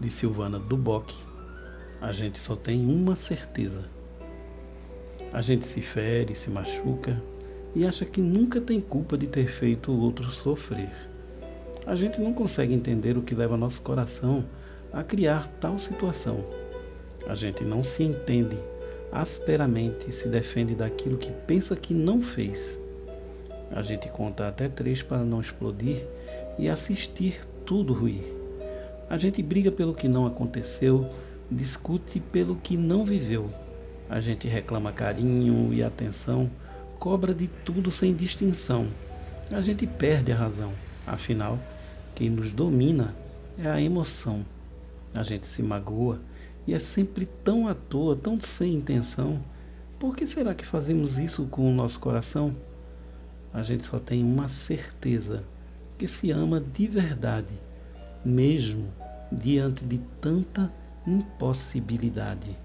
de Silvana Duboc, a gente só tem uma certeza. A gente se fere, se machuca e acha que nunca tem culpa de ter feito o outro sofrer. A gente não consegue entender o que leva nosso coração a criar tal situação. A gente não se entende asperamente se defende daquilo que pensa que não fez. A gente conta até três para não explodir e assistir tudo ruir. A gente briga pelo que não aconteceu, discute pelo que não viveu. A gente reclama carinho e atenção, cobra de tudo sem distinção. A gente perde a razão. Afinal, quem nos domina é a emoção. A gente se magoa e é sempre tão à toa, tão sem intenção. Por que será que fazemos isso com o nosso coração? A gente só tem uma certeza que se ama de verdade mesmo diante de tanta impossibilidade.